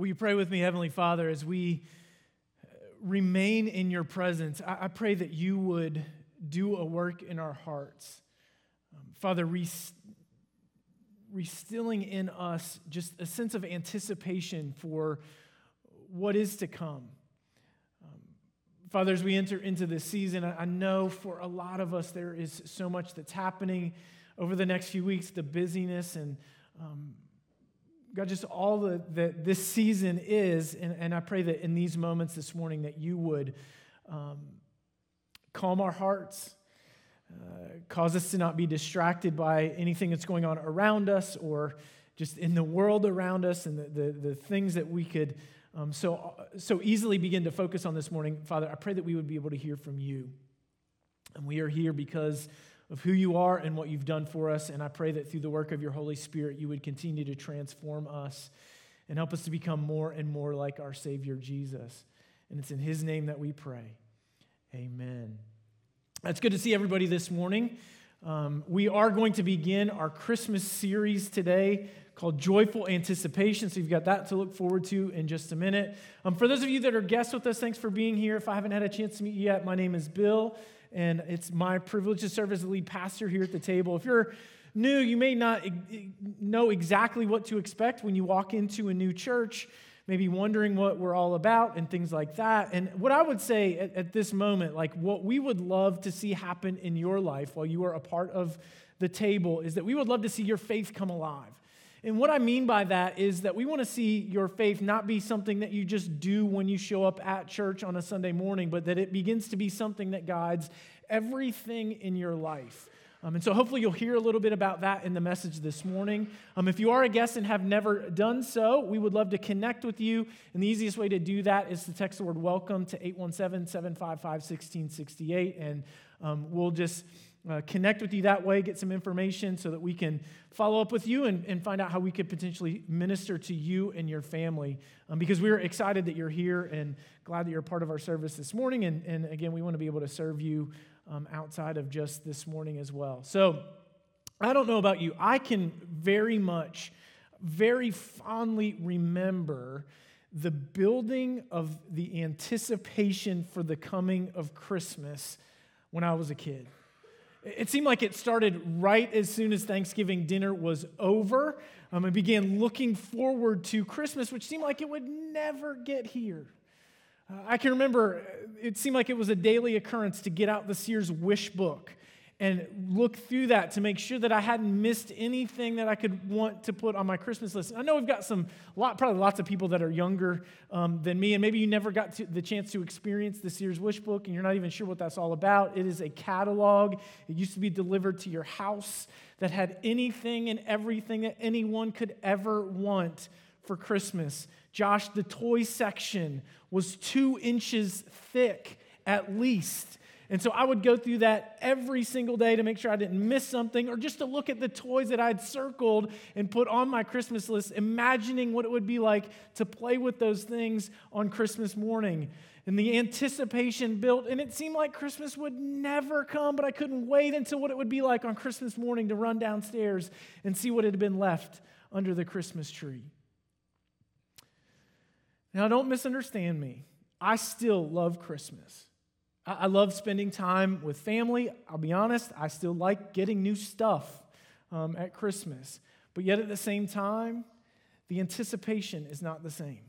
Will you pray with me, Heavenly Father, as we uh, remain in your presence? I, I pray that you would do a work in our hearts. Um, Father, rest- restilling in us just a sense of anticipation for what is to come. Um, Father, as we enter into this season, I, I know for a lot of us there is so much that's happening over the next few weeks, the busyness and um, God, just all that this season is, and, and I pray that in these moments this morning that you would um, calm our hearts, uh, cause us to not be distracted by anything that's going on around us or just in the world around us and the, the, the things that we could um, so, so easily begin to focus on this morning. Father, I pray that we would be able to hear from you. And we are here because of who you are and what you've done for us. And I pray that through the work of your Holy Spirit, you would continue to transform us and help us to become more and more like our Savior Jesus. And it's in His name that we pray. Amen. It's good to see everybody this morning. Um, we are going to begin our Christmas series today called Joyful Anticipation. So you've got that to look forward to in just a minute. Um, for those of you that are guests with us, thanks for being here. If I haven't had a chance to meet you yet, my name is Bill and it's my privilege to serve as the lead pastor here at the table. If you're new, you may not know exactly what to expect when you walk into a new church, maybe wondering what we're all about and things like that. And what I would say at, at this moment, like what we would love to see happen in your life while you are a part of the table, is that we would love to see your faith come alive. And what I mean by that is that we want to see your faith not be something that you just do when you show up at church on a Sunday morning, but that it begins to be something that guides everything in your life. Um, and so hopefully you'll hear a little bit about that in the message this morning. Um, if you are a guest and have never done so, we would love to connect with you. And the easiest way to do that is to text the word welcome to 817 755 1668. And um, we'll just uh, connect with you that way, get some information so that we can follow up with you and, and find out how we could potentially minister to you and your family. Um, because we're excited that you're here and glad that you're a part of our service this morning. And, and again, we want to be able to serve you um, outside of just this morning as well. So I don't know about you, I can very much, very fondly remember the building of the anticipation for the coming of Christmas when I was a kid. It seemed like it started right as soon as Thanksgiving dinner was over. Um, I began looking forward to Christmas, which seemed like it would never get here. Uh, I can remember uh, it seemed like it was a daily occurrence to get out the Sears wish book and look through that to make sure that I hadn't missed anything that I could want to put on my Christmas list. I know we've got some, lot, probably lots of people that are younger um, than me, and maybe you never got to, the chance to experience the Sears Wish Book, and you're not even sure what that's all about. It is a catalog. It used to be delivered to your house that had anything and everything that anyone could ever want for Christmas. Josh, the toy section was two inches thick at least. And so I would go through that every single day to make sure I didn't miss something or just to look at the toys that I'd circled and put on my Christmas list, imagining what it would be like to play with those things on Christmas morning. And the anticipation built, and it seemed like Christmas would never come, but I couldn't wait until what it would be like on Christmas morning to run downstairs and see what had been left under the Christmas tree. Now, don't misunderstand me. I still love Christmas. I love spending time with family. I'll be honest, I still like getting new stuff um, at Christmas. But yet at the same time, the anticipation is not the same.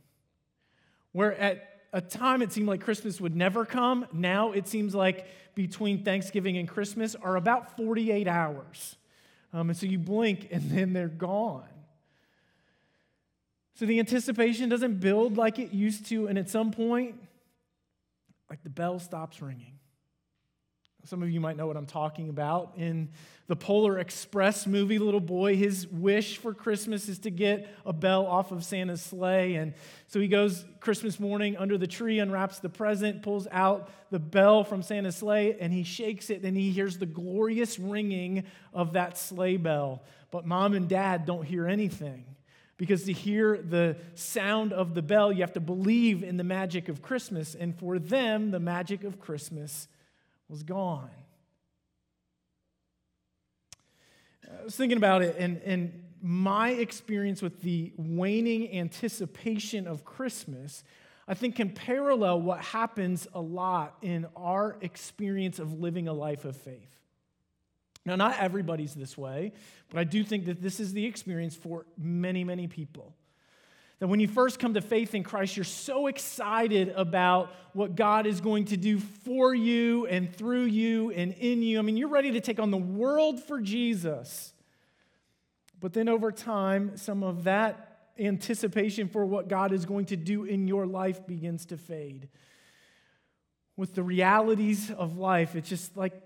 Where at a time it seemed like Christmas would never come, now it seems like between Thanksgiving and Christmas are about 48 hours. Um, and so you blink and then they're gone. So the anticipation doesn't build like it used to, and at some point, like the bell stops ringing. Some of you might know what I'm talking about. In the Polar Express movie, little boy, his wish for Christmas is to get a bell off of Santa's sleigh. And so he goes Christmas morning under the tree, unwraps the present, pulls out the bell from Santa's sleigh, and he shakes it, and he hears the glorious ringing of that sleigh bell. But mom and dad don't hear anything. Because to hear the sound of the bell, you have to believe in the magic of Christmas. And for them, the magic of Christmas was gone. I was thinking about it, and, and my experience with the waning anticipation of Christmas, I think can parallel what happens a lot in our experience of living a life of faith. Now, not everybody's this way, but I do think that this is the experience for many, many people. That when you first come to faith in Christ, you're so excited about what God is going to do for you and through you and in you. I mean, you're ready to take on the world for Jesus. But then over time, some of that anticipation for what God is going to do in your life begins to fade. With the realities of life, it's just like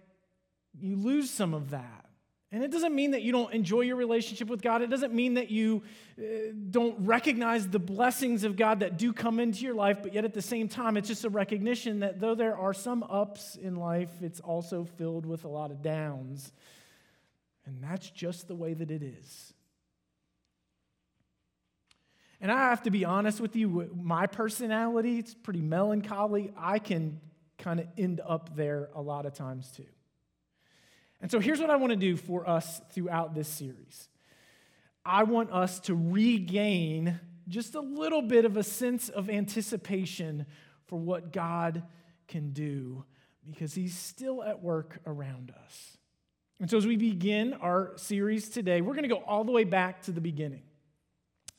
you lose some of that. And it doesn't mean that you don't enjoy your relationship with God. It doesn't mean that you uh, don't recognize the blessings of God that do come into your life, but yet at the same time, it's just a recognition that though there are some ups in life, it's also filled with a lot of downs. And that's just the way that it is. And I have to be honest with you, my personality, it's pretty melancholy. I can kind of end up there a lot of times too. And so here's what I want to do for us throughout this series I want us to regain just a little bit of a sense of anticipation for what God can do because He's still at work around us. And so, as we begin our series today, we're going to go all the way back to the beginning.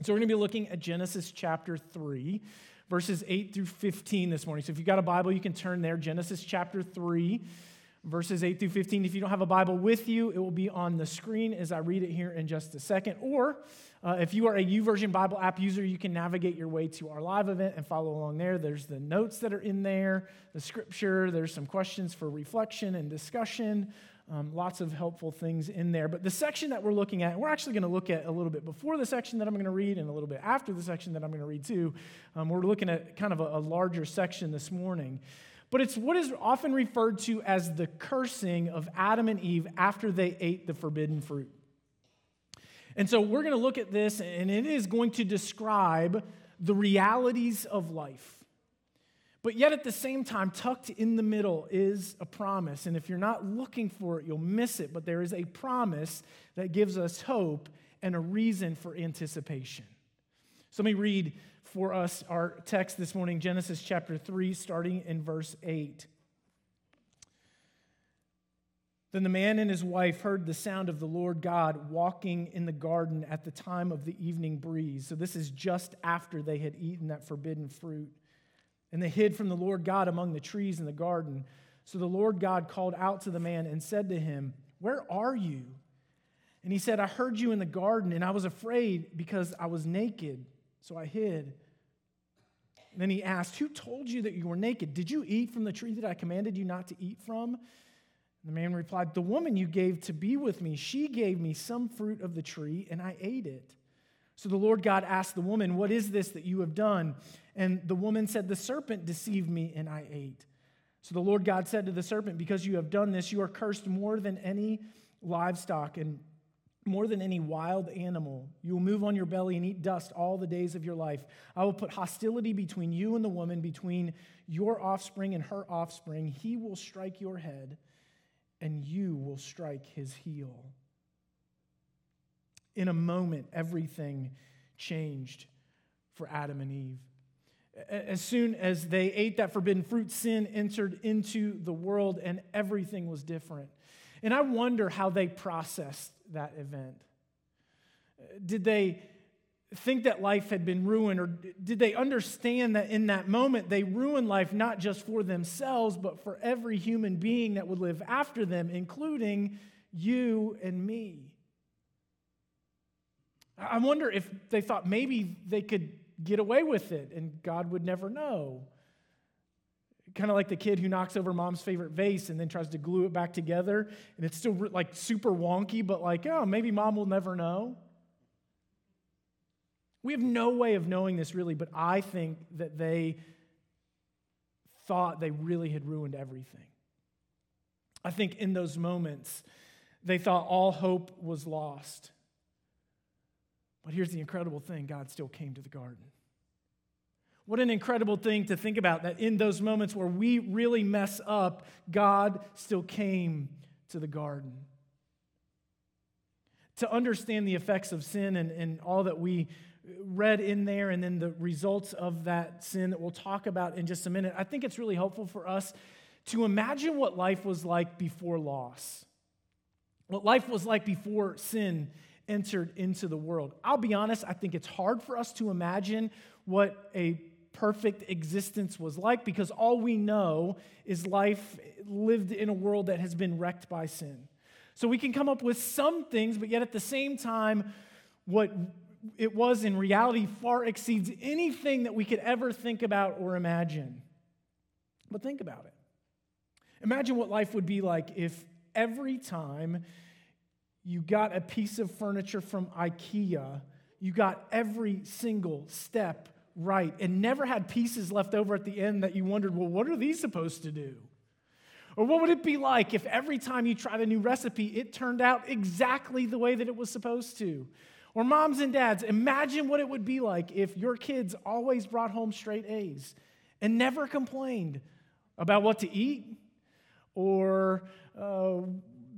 So, we're going to be looking at Genesis chapter 3, verses 8 through 15 this morning. So, if you've got a Bible, you can turn there. Genesis chapter 3 verses 8 through 15. If you don't have a Bible with you, it will be on the screen as I read it here in just a second. Or uh, if you are a YouVersion Bible app user, you can navigate your way to our live event and follow along there. There's the notes that are in there, the scripture, there's some questions for reflection and discussion. Um, lots of helpful things in there. But the section that we're looking at, we're actually going to look at a little bit before the section that I'm going to read and a little bit after the section that I'm going to read too. Um, we're looking at kind of a, a larger section this morning but it's what is often referred to as the cursing of Adam and Eve after they ate the forbidden fruit. And so we're going to look at this, and it is going to describe the realities of life. But yet, at the same time, tucked in the middle is a promise. And if you're not looking for it, you'll miss it. But there is a promise that gives us hope and a reason for anticipation. So let me read for us our text this morning, Genesis chapter 3, starting in verse 8. Then the man and his wife heard the sound of the Lord God walking in the garden at the time of the evening breeze. So, this is just after they had eaten that forbidden fruit. And they hid from the Lord God among the trees in the garden. So the Lord God called out to the man and said to him, Where are you? And he said, I heard you in the garden, and I was afraid because I was naked so I hid. Then he asked, Who told you that you were naked? Did you eat from the tree that I commanded you not to eat from? The man replied, The woman you gave to be with me, she gave me some fruit of the tree, and I ate it. So the Lord God asked the woman, What is this that you have done? And the woman said, The serpent deceived me, and I ate. So the Lord God said to the serpent, Because you have done this, you are cursed more than any livestock and more than any wild animal. You will move on your belly and eat dust all the days of your life. I will put hostility between you and the woman, between your offspring and her offspring. He will strike your head, and you will strike his heel. In a moment, everything changed for Adam and Eve. As soon as they ate that forbidden fruit, sin entered into the world, and everything was different. And I wonder how they processed that event. Did they think that life had been ruined, or did they understand that in that moment they ruined life not just for themselves, but for every human being that would live after them, including you and me? I wonder if they thought maybe they could get away with it and God would never know kind of like the kid who knocks over mom's favorite vase and then tries to glue it back together and it's still like super wonky but like oh maybe mom will never know. We have no way of knowing this really but i think that they thought they really had ruined everything. I think in those moments they thought all hope was lost. But here's the incredible thing god still came to the garden what an incredible thing to think about that in those moments where we really mess up, God still came to the garden. to understand the effects of sin and, and all that we read in there and then the results of that sin that we'll talk about in just a minute, I think it's really helpful for us to imagine what life was like before loss, what life was like before sin entered into the world. I'll be honest, I think it's hard for us to imagine what a perfect existence was like because all we know is life lived in a world that has been wrecked by sin. So we can come up with some things, but yet at the same time, what it was in reality far exceeds anything that we could ever think about or imagine. But think about it. Imagine what life would be like if every time you got a piece of furniture from IKEA, you got every single step right and never had pieces left over at the end that you wondered, well, what are these supposed to do? Or what would it be like if every time you tried a new recipe, it turned out exactly the way that it was supposed to? Or moms and dads, imagine what it would be like if your kids always brought home straight A's and never complained about what to eat or uh,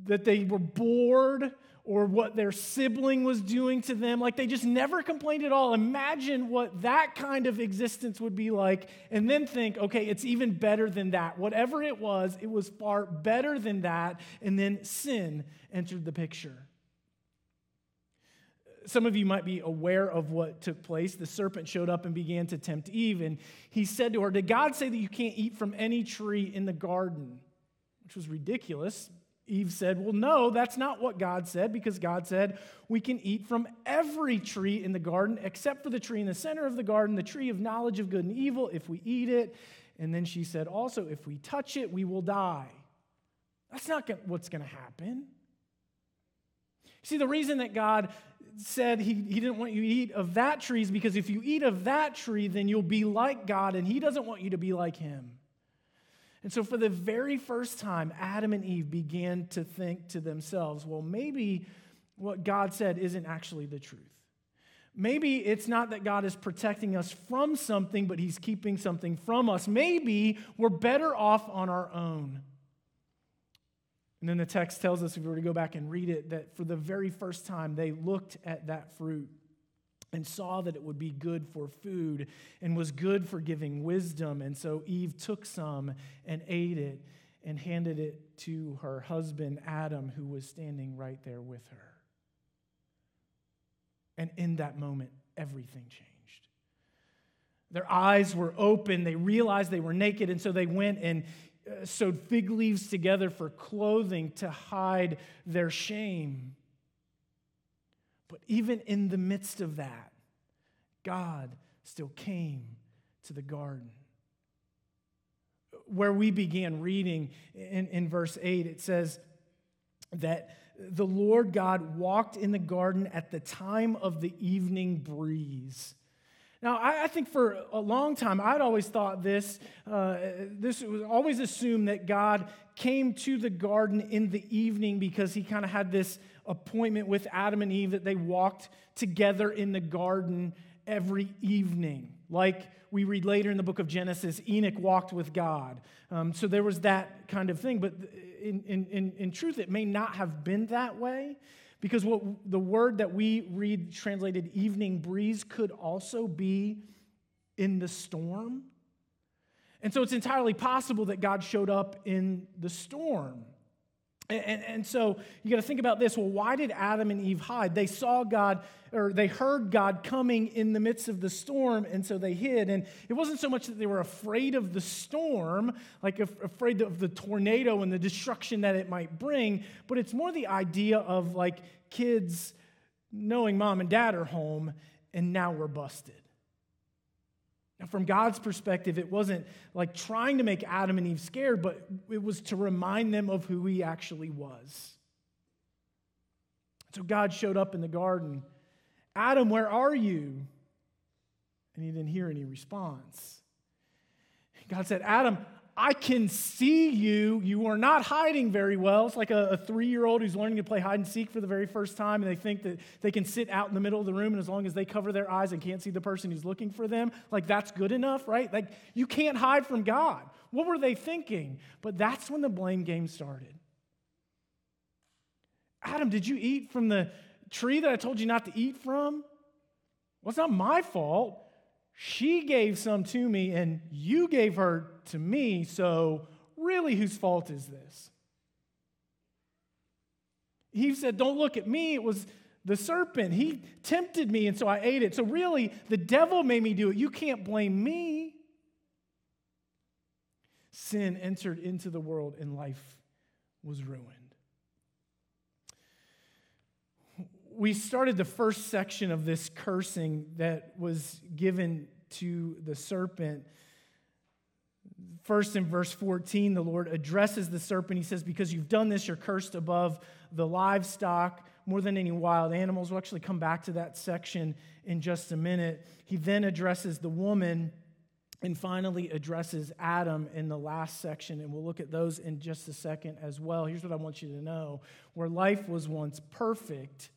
that they were bored or what their sibling was doing to them. Like they just never complained at all. Imagine what that kind of existence would be like, and then think, okay, it's even better than that. Whatever it was, it was far better than that. And then sin entered the picture. Some of you might be aware of what took place. The serpent showed up and began to tempt Eve, and he said to her, Did God say that you can't eat from any tree in the garden? Which was ridiculous Eve said, Well, no, that's not what God said, because God said we can eat from every tree in the garden except for the tree in the center of the garden, the tree of knowledge of good and evil, if we eat it. And then she said, Also, if we touch it, we will die. That's not what's going to happen. See, the reason that God said he, he didn't want you to eat of that tree is because if you eat of that tree, then you'll be like God, and He doesn't want you to be like Him. And so, for the very first time, Adam and Eve began to think to themselves, well, maybe what God said isn't actually the truth. Maybe it's not that God is protecting us from something, but He's keeping something from us. Maybe we're better off on our own. And then the text tells us, if we were to go back and read it, that for the very first time they looked at that fruit and saw that it would be good for food and was good for giving wisdom. And so Eve took some and ate it and handed it to her husband Adam, who was standing right there with her. And in that moment, everything changed. Their eyes were open. They realized they were naked, and so they went and uh, sewed fig leaves together for clothing to hide their shame. But even in the midst of that, God still came to the garden. Where we began reading in, in verse 8, it says that the Lord God walked in the garden at the time of the evening breeze. Now, I, I think for a long time, I'd always thought this, uh, this was always assumed that God came to the garden in the evening because he kind of had this appointment with Adam and Eve that they walked together in the garden every evening. Like we read later in the book of Genesis, Enoch walked with God. Um, so there was that kind of thing. But in, in, in, truth, it may not have been that way because what the word that we read translated evening breeze could also be in the storm. And so it's entirely possible that God showed up in the storm. And, and, so you got to think about this. Well, why did Adam and Eve hide? They saw God, or they heard God coming in the midst of the storm, and so they hid. And it wasn't so much that they were afraid of the storm, like afraid of the tornado and the destruction that it might bring, but it's more the idea of like kids knowing mom and dad are home, and now we're busted. Now, from God's perspective, it wasn't like trying to make Adam and Eve scared, but it was to remind them of who he actually was. So God showed up in the garden. Adam, where are you? And he didn't hear any response. God said, Adam, I can see you. You are not hiding very well. It's like a, a three year old who's learning to play hide and seek for the very first time, and they think that they can sit out in the middle of the room, and as long as they cover their eyes and can't see the person who's looking for them, like that's good enough, right? Like you can't hide from God. What were they thinking? But that's when the blame game started. Adam, did you eat from the tree that I told you not to eat from? Well, it's not my fault. She gave some to me, and you gave her to me, so really, whose fault is this? He said, Don't look at me. It was the serpent. He tempted me, and so I ate it. So, really, the devil made me do it. You can't blame me. Sin entered into the world, and life was ruined. We started the first section of this cursing that was given to the serpent. First, in verse 14, the Lord addresses the serpent. He says, Because you've done this, you're cursed above the livestock more than any wild animals. We'll actually come back to that section in just a minute. He then addresses the woman and finally addresses Adam in the last section, and we'll look at those in just a second as well. Here's what I want you to know where life was once perfect,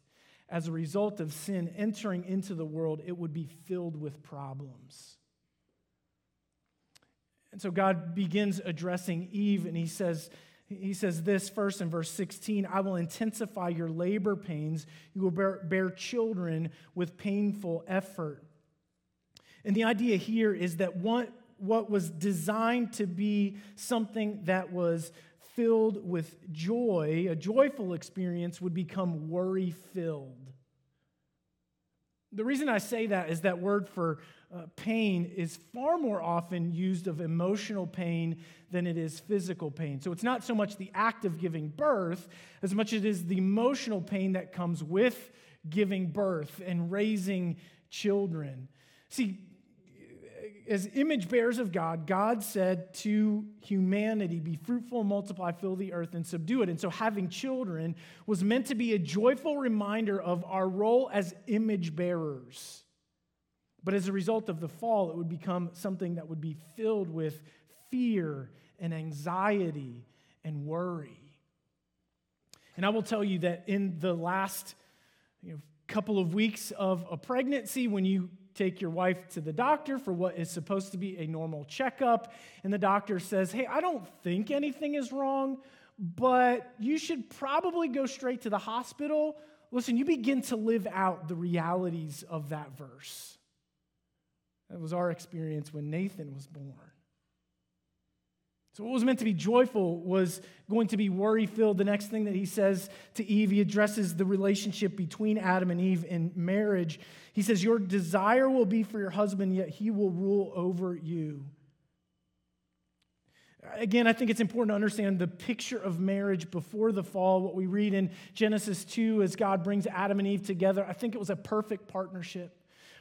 as a result of sin entering into the world, it would be filled with problems. And so God begins addressing Eve, and he says, he says this first in verse 16 I will intensify your labor pains. You will bear, bear children with painful effort. And the idea here is that what, what was designed to be something that was filled with joy, a joyful experience, would become worry filled. The reason I say that is that word for uh, pain is far more often used of emotional pain than it is physical pain. So it's not so much the act of giving birth as much as it is the emotional pain that comes with giving birth and raising children. See, as image bearers of God, God said to humanity, Be fruitful multiply, fill the earth and subdue it. And so having children was meant to be a joyful reminder of our role as image bearers. But as a result of the fall, it would become something that would be filled with fear and anxiety and worry. And I will tell you that in the last you know, couple of weeks of a pregnancy, when you take your wife to the doctor for what is supposed to be a normal checkup, and the doctor says, Hey, I don't think anything is wrong, but you should probably go straight to the hospital. Listen, you begin to live out the realities of that verse. That was our experience when Nathan was born. So, what was meant to be joyful was going to be worry filled. The next thing that he says to Eve, he addresses the relationship between Adam and Eve in marriage. He says, Your desire will be for your husband, yet he will rule over you. Again, I think it's important to understand the picture of marriage before the fall. What we read in Genesis 2 as God brings Adam and Eve together, I think it was a perfect partnership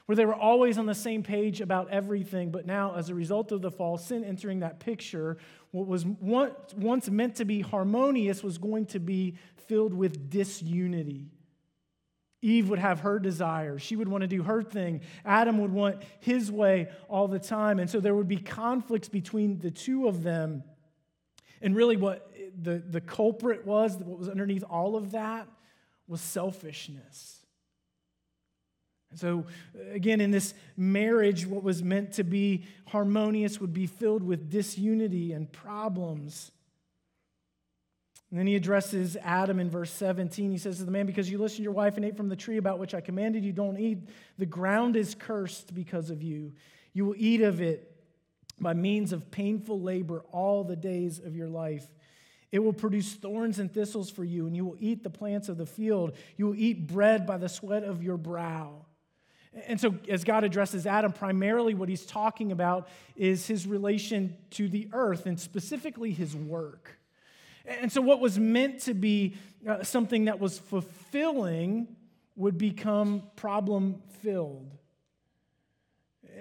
where they were always on the same page about everything. But now, as a result of the fall, sin entering that picture, what was once meant to be harmonious was going to be filled with disunity. Eve would have her desires. She would want to do her thing. Adam would want his way all the time. And so there would be conflicts between the two of them. And really, what the, the culprit was, what was underneath all of that, was selfishness. So, uh, again, in this marriage, what was meant to be harmonious would be filled with disunity and problems. And then he addresses Adam in verse 17. He says to the man, Because you listened to your wife and ate from the tree about which I commanded you, don't eat. The ground is cursed because of you. You will eat of it by means of painful labor all the days of your life. It will produce thorns and thistles for you, and you will eat the plants of the field. You will eat bread by the sweat of your brow. And so, as God addresses Adam, primarily what he's talking about is his relation to the earth and specifically his work. And so, what was meant to be uh, something that was fulfilling would become problem filled.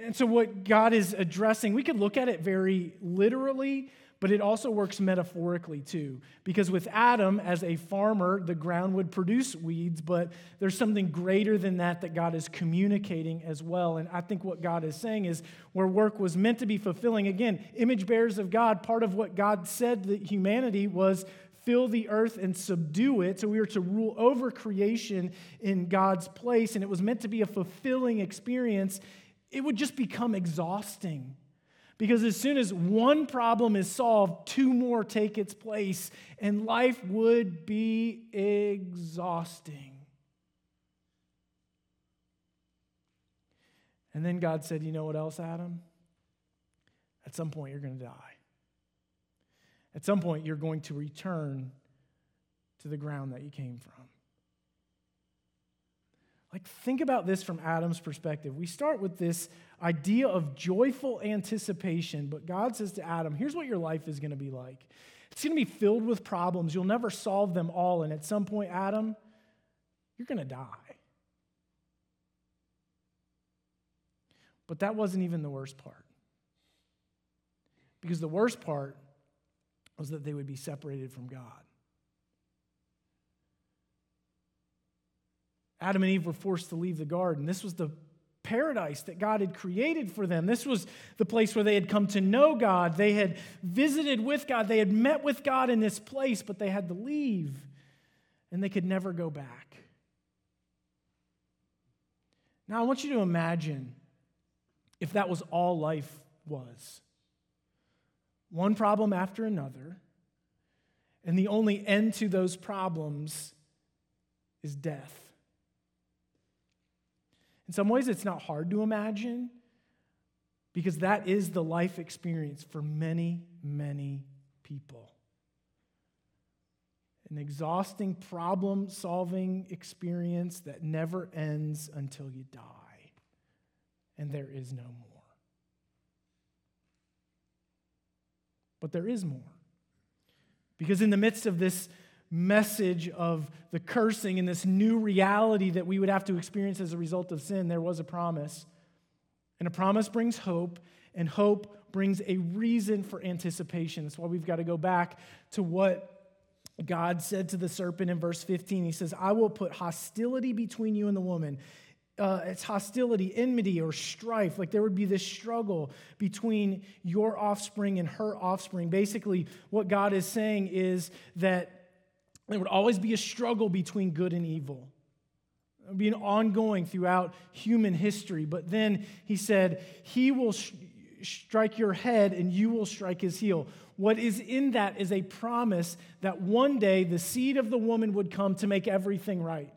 And so, what God is addressing, we could look at it very literally, but it also works metaphorically too. Because with Adam, as a farmer, the ground would produce weeds, but there's something greater than that that God is communicating as well. And I think what God is saying is where work was meant to be fulfilling, again, image bearers of God, part of what God said that humanity was fill the earth and subdue it. So we were to rule over creation in God's place, and it was meant to be a fulfilling experience. It would just become exhausting because as soon as one problem is solved, two more take its place, and life would be exhausting. And then God said, You know what else, Adam? At some point, you're going to die. At some point, you're going to return to the ground that you came from. Like, think about this from Adam's perspective. We start with this idea of joyful anticipation, but God says to Adam, here's what your life is going to be like. It's going to be filled with problems. You'll never solve them all. And at some point, Adam, you're going to die. But that wasn't even the worst part. Because the worst part was that they would be separated from God. Adam and Eve were forced to leave the garden. This was the paradise that God had created for them. This was the place where they had come to know God. They had visited with God. They had met with God in this place, but they had to leave and they could never go back. Now, I want you to imagine if that was all life was one problem after another, and the only end to those problems is death. In some ways, it's not hard to imagine because that is the life experience for many, many people. An exhausting problem solving experience that never ends until you die, and there is no more. But there is more. Because in the midst of this message of the cursing and this new reality that we would have to experience as a result of sin, there was a promise. And a promise brings hope, and hope brings a reason for anticipation. That's why we've got to go back to what God said to the serpent in verse 15. He says, I will put hostility between you and the woman. Uh, it's hostility, enmity, or strife. Like there would be this struggle between your offspring and her offspring. Basically, what God is saying is that there would always be a struggle between good and evil. It would be an ongoing throughout human history. But then he said, He will sh- strike your head and you will strike his heel. What is in that is a promise that one day the seed of the woman would come to make everything right.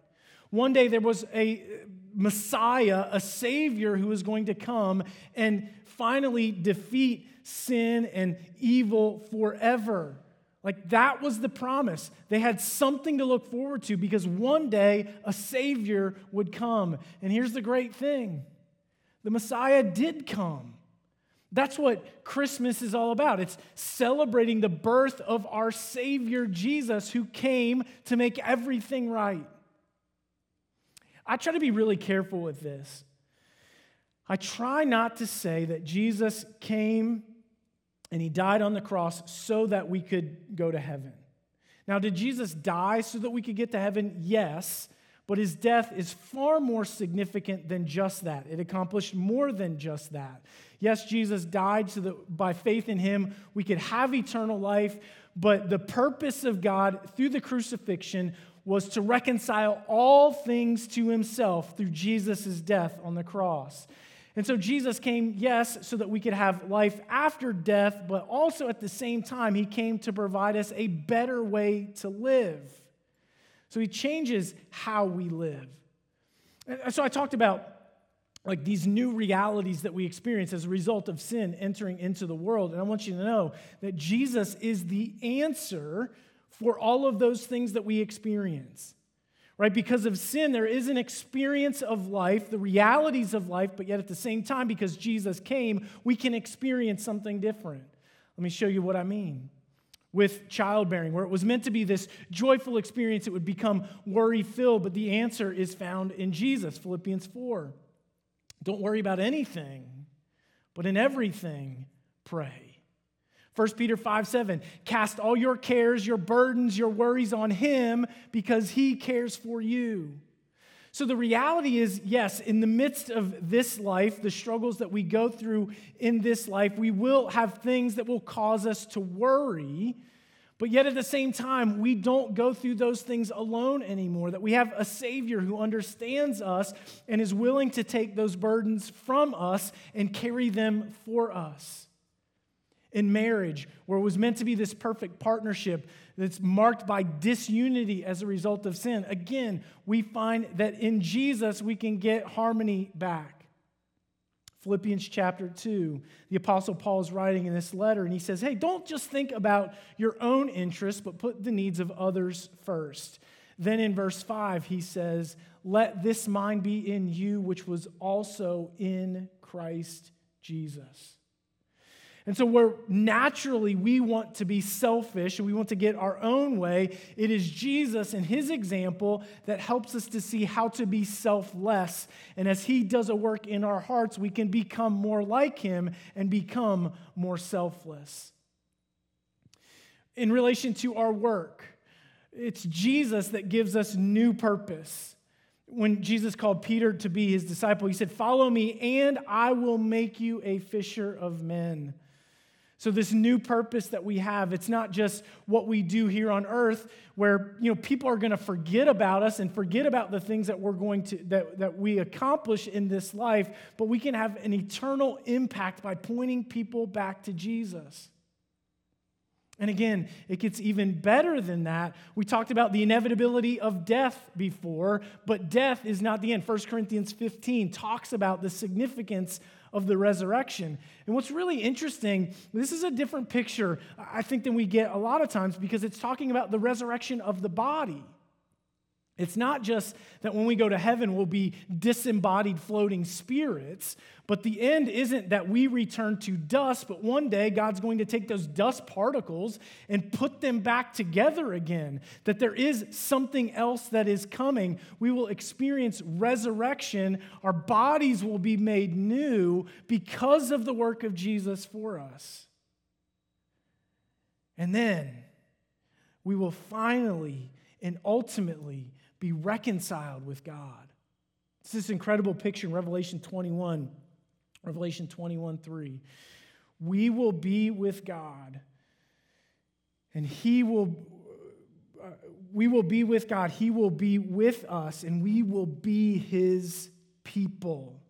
One day there was a uh, Messiah, a Savior who was going to come and finally defeat sin and evil forever. Like that was the promise. They had something to look forward to because one day a Savior would come. And here's the great thing the Messiah did come. That's what Christmas is all about. It's celebrating the birth of our Savior Jesus who came to make everything right. I try to be really careful with this. I try not to say that Jesus came and he died on the cross so that we could go to heaven. Now, did Jesus die so that we could get to heaven? Yes, but his death is far more significant than just that. It accomplished more than just that. Yes, Jesus died so that by faith in him we could have eternal life, but the purpose of God through the crucifixion was to reconcile all things to himself through Jesus' death on the cross. And so Jesus came, yes, so that we could have life after death, but also at the same time, he came to provide us a better way to live. So he changes how we live. And uh, so I talked about like these new realities that we experience as a result of sin entering into the world. And I want you to know that Jesus is the answer for all of those things that we experience right? Because of sin, there is an experience of life, the realities of life, but yet at the same time, because Jesus came, we can experience something different. Let me show you what I mean. With childbearing, where it was meant to be this joyful experience, it would become worry filled, but the answer is found in Jesus, Philippians 4. Don't worry about anything, but in everything, pray. 1 Peter 5 7, cast all your cares, your burdens, your worries on him because he cares for you. So the reality is, yes, in the midst of this life, the struggles that we go through in this life, we will have things that will cause us to worry. But yet at the same time, we don't go through those things alone anymore. That we have a Savior who understands us and is willing to take those burdens from us and carry them for us in marriage, where it was meant to be this perfect partnership that's marked by disunity as a result of sin. Again, we find that in Jesus we can get harmony back. Philippians chapter 2, the Apostle Paul is writing in this letter, and he says, Hey, don't just think about your own interests, but put the needs of others first. Then in verse 5, he says, Let this mind be in you, which was also in Christ Jesus. And so, where naturally we want to be selfish and we want to get our own way, it is Jesus and his example that helps us to see how to be selfless. And as he does a work in our hearts, we can become more like him and become more selfless. In relation to our work, it's Jesus that gives us new purpose. When Jesus called Peter to be his disciple, he said, Follow me, and I will make you a fisher of men. So this new purpose that we have, it's not just what we do here on earth where you know people are going to forget about us and forget about the things that we're going to that, that we accomplish in this life, but we can have an eternal impact by pointing people back to Jesus. And again, it gets even better than that. We talked about the inevitability of death before, but death is not the end. 1 Corinthians 15 talks about the significance of the resurrection. And what's really interesting, this is a different picture, I think, than we get a lot of times because it's talking about the resurrection of the body. It's not just that when we go to heaven, we'll be disembodied floating spirits, but the end isn't that we return to dust, but one day God's going to take those dust particles and put them back together again. That there is something else that is coming. We will experience resurrection. Our bodies will be made new because of the work of Jesus for us. And then we will finally and ultimately be reconciled with God. It's this incredible picture in Revelation 21, Revelation 21 3. We will be with God, and He will. Uh, we will be with God. He will be with us, and we will be His people.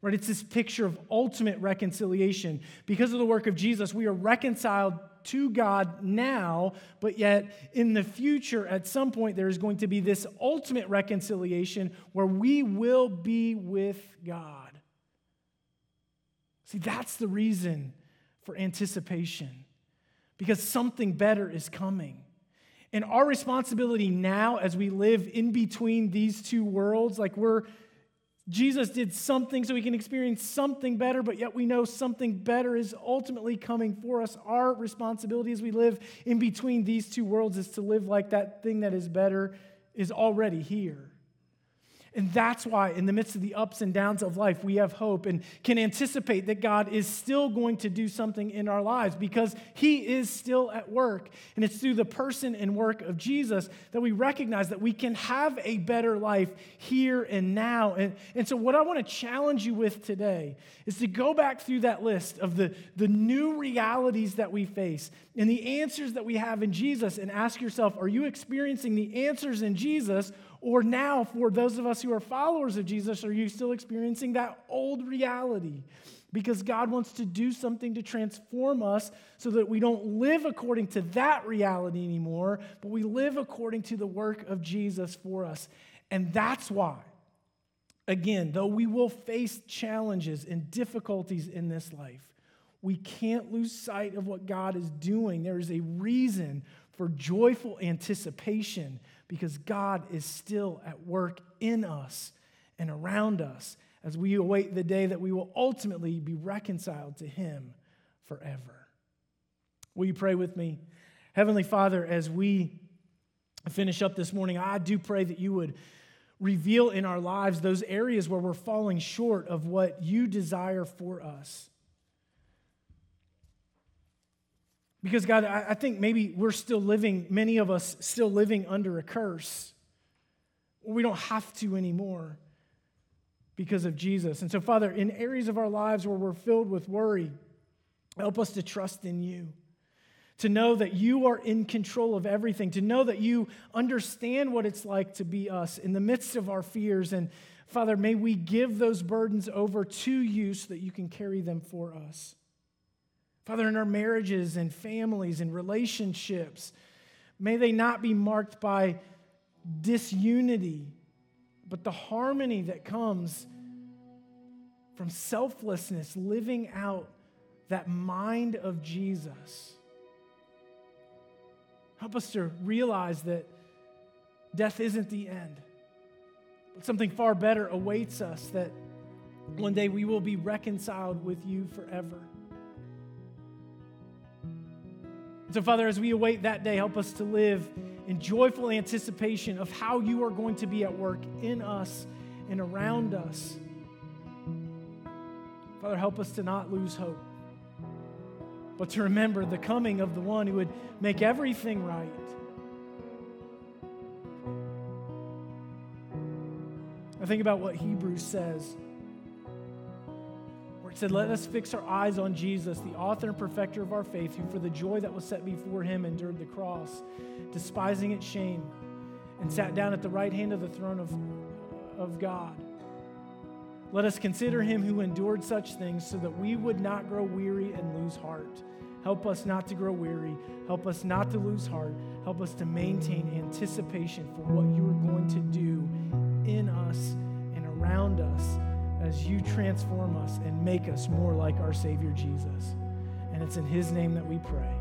Right? It's this picture of ultimate reconciliation. Because of the work of Jesus, we are reconciled to God now, but yet in the future, at some point, there is going to be this ultimate reconciliation where we will be with God. See, that's the reason for anticipation, because something better is coming. And our responsibility now, as we live in between these two worlds, like we're Jesus did something so we can experience something better, but yet we know something better is ultimately coming for us. Our responsibility as we live in between these two worlds is to live like that thing that is better is already here. And that's why, in the midst of the ups and downs of life, we have hope and can anticipate that God is still going to do something in our lives because He is still at work. And it's through the person and work of Jesus that we recognize that we can have a better life here and now. And, and so, what I want to challenge you with today is to go back through that list of the, the new realities that we face and the answers that we have in Jesus and ask yourself are you experiencing the answers in Jesus? Or now, for those of us who are followers of Jesus, are you still experiencing that old reality? Because God wants to do something to transform us so that we don't live according to that reality anymore, but we live according to the work of Jesus for us. And that's why, again, though we will face challenges and difficulties in this life, we can't lose sight of what God is doing. There is a reason for joyful anticipation because God is still at work in us and around us as we await the day that we will ultimately be reconciled to Him forever. Will you pray with me? Heavenly Father, as we finish up this morning, I do pray that you would reveal in our lives those areas where we're falling short of what you desire for us. Because, God, I, think maybe we're still living, many of us still living under a curse. We don't have to anymore because of Jesus. And so, Father, in areas of our lives where we're filled with worry, help us to trust in you, to know that you are in control of everything, to know that you understand what it's like to be us in the midst of our fears. And, Father, may we give those burdens over to you so that you can carry them for us. Father, in our marriages and families and relationships, may they not be marked by disunity, but the harmony that comes from selflessness, living out that mind of Jesus. Help us to realize that death isn't the end, but something far better awaits us, that one day we will be reconciled with you forever. So, Father, as we await that day, help us to live in joyful anticipation of how you are going to be at work in us and around us. Father, help us to not lose hope, but to remember the coming of the one who would make everything right. I think about what Hebrews says said, Let us fix our eyes on Jesus, the author and perfecter of our faith, who for the joy that was set before him endured the cross, despising its shame, and sat down at the right hand of the throne of, of God. Let us consider him who endured such things so that we would not grow weary and lose heart. Help us not to grow weary. Help us not to lose heart. Help us to maintain anticipation for what you are going to do in us and around us as you transform us and make us more like our Savior Jesus. And it's in His name that we pray.